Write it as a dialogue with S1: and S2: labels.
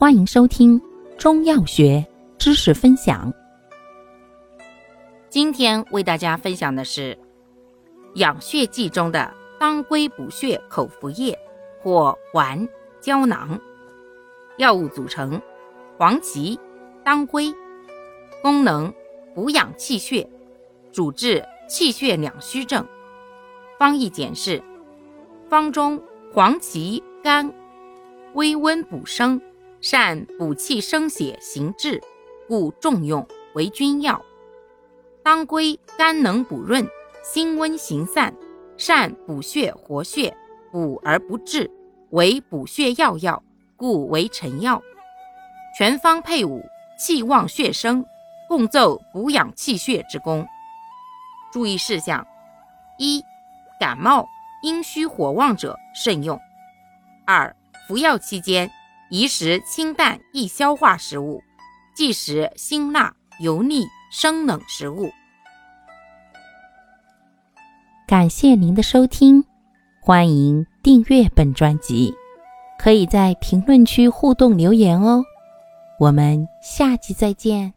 S1: 欢迎收听中药学知识分享。
S2: 今天为大家分享的是养血剂中的当归补血口服液或丸胶囊。药物组成：黄芪、当归。功能：补养气血，主治气血两虚症。方义简释：方中黄芪甘，微温补生。善补气生血行滞，故重用为君药。当归甘能补润，辛温行散，善补血活血，补而不滞，为补血药药，故为臣药。全方配伍，气旺血生，共奏补养气血之功。注意事项：一、感冒、阴虚火旺者慎用；二、服药期间。宜食清淡易消化食物，忌食辛辣、油腻、生冷食物。
S1: 感谢您的收听，欢迎订阅本专辑，可以在评论区互动留言哦。我们下期再见。